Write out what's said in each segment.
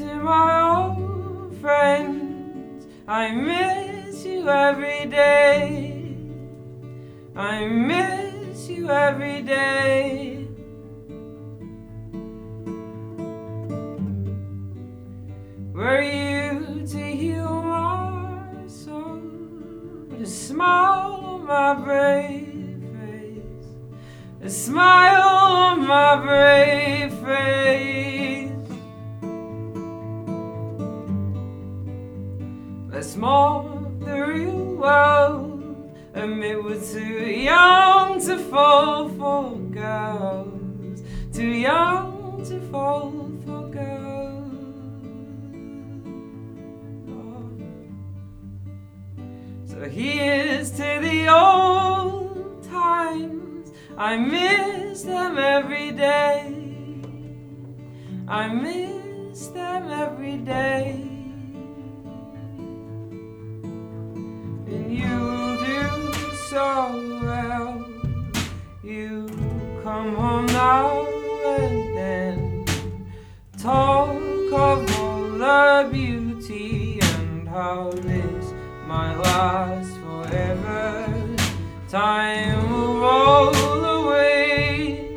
to my old friends. I miss you every day. I miss you every day. Were you to heal my soul, a smile on my brave face, a smile on my brave Let's the real world, and we're too young to fall for girls, too young to fall for girls. Oh. So here's to the old times. I miss them every day. I miss them every day. The beauty and how this might last forever. Time will roll away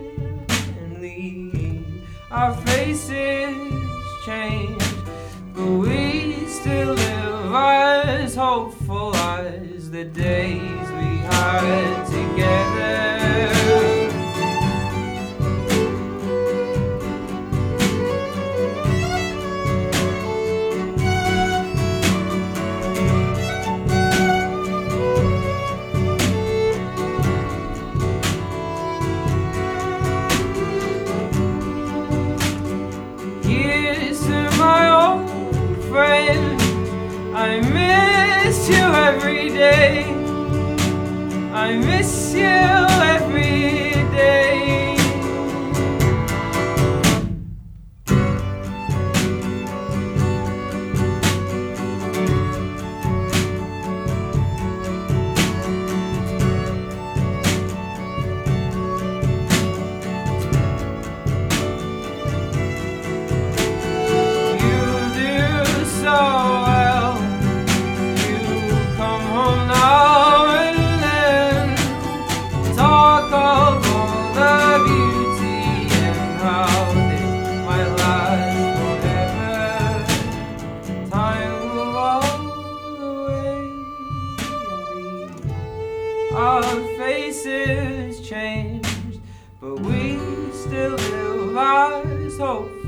and leave our faces change, but we still live as hopeful as the days we had together. Miss you every day. I miss you faces changed, but we still live as day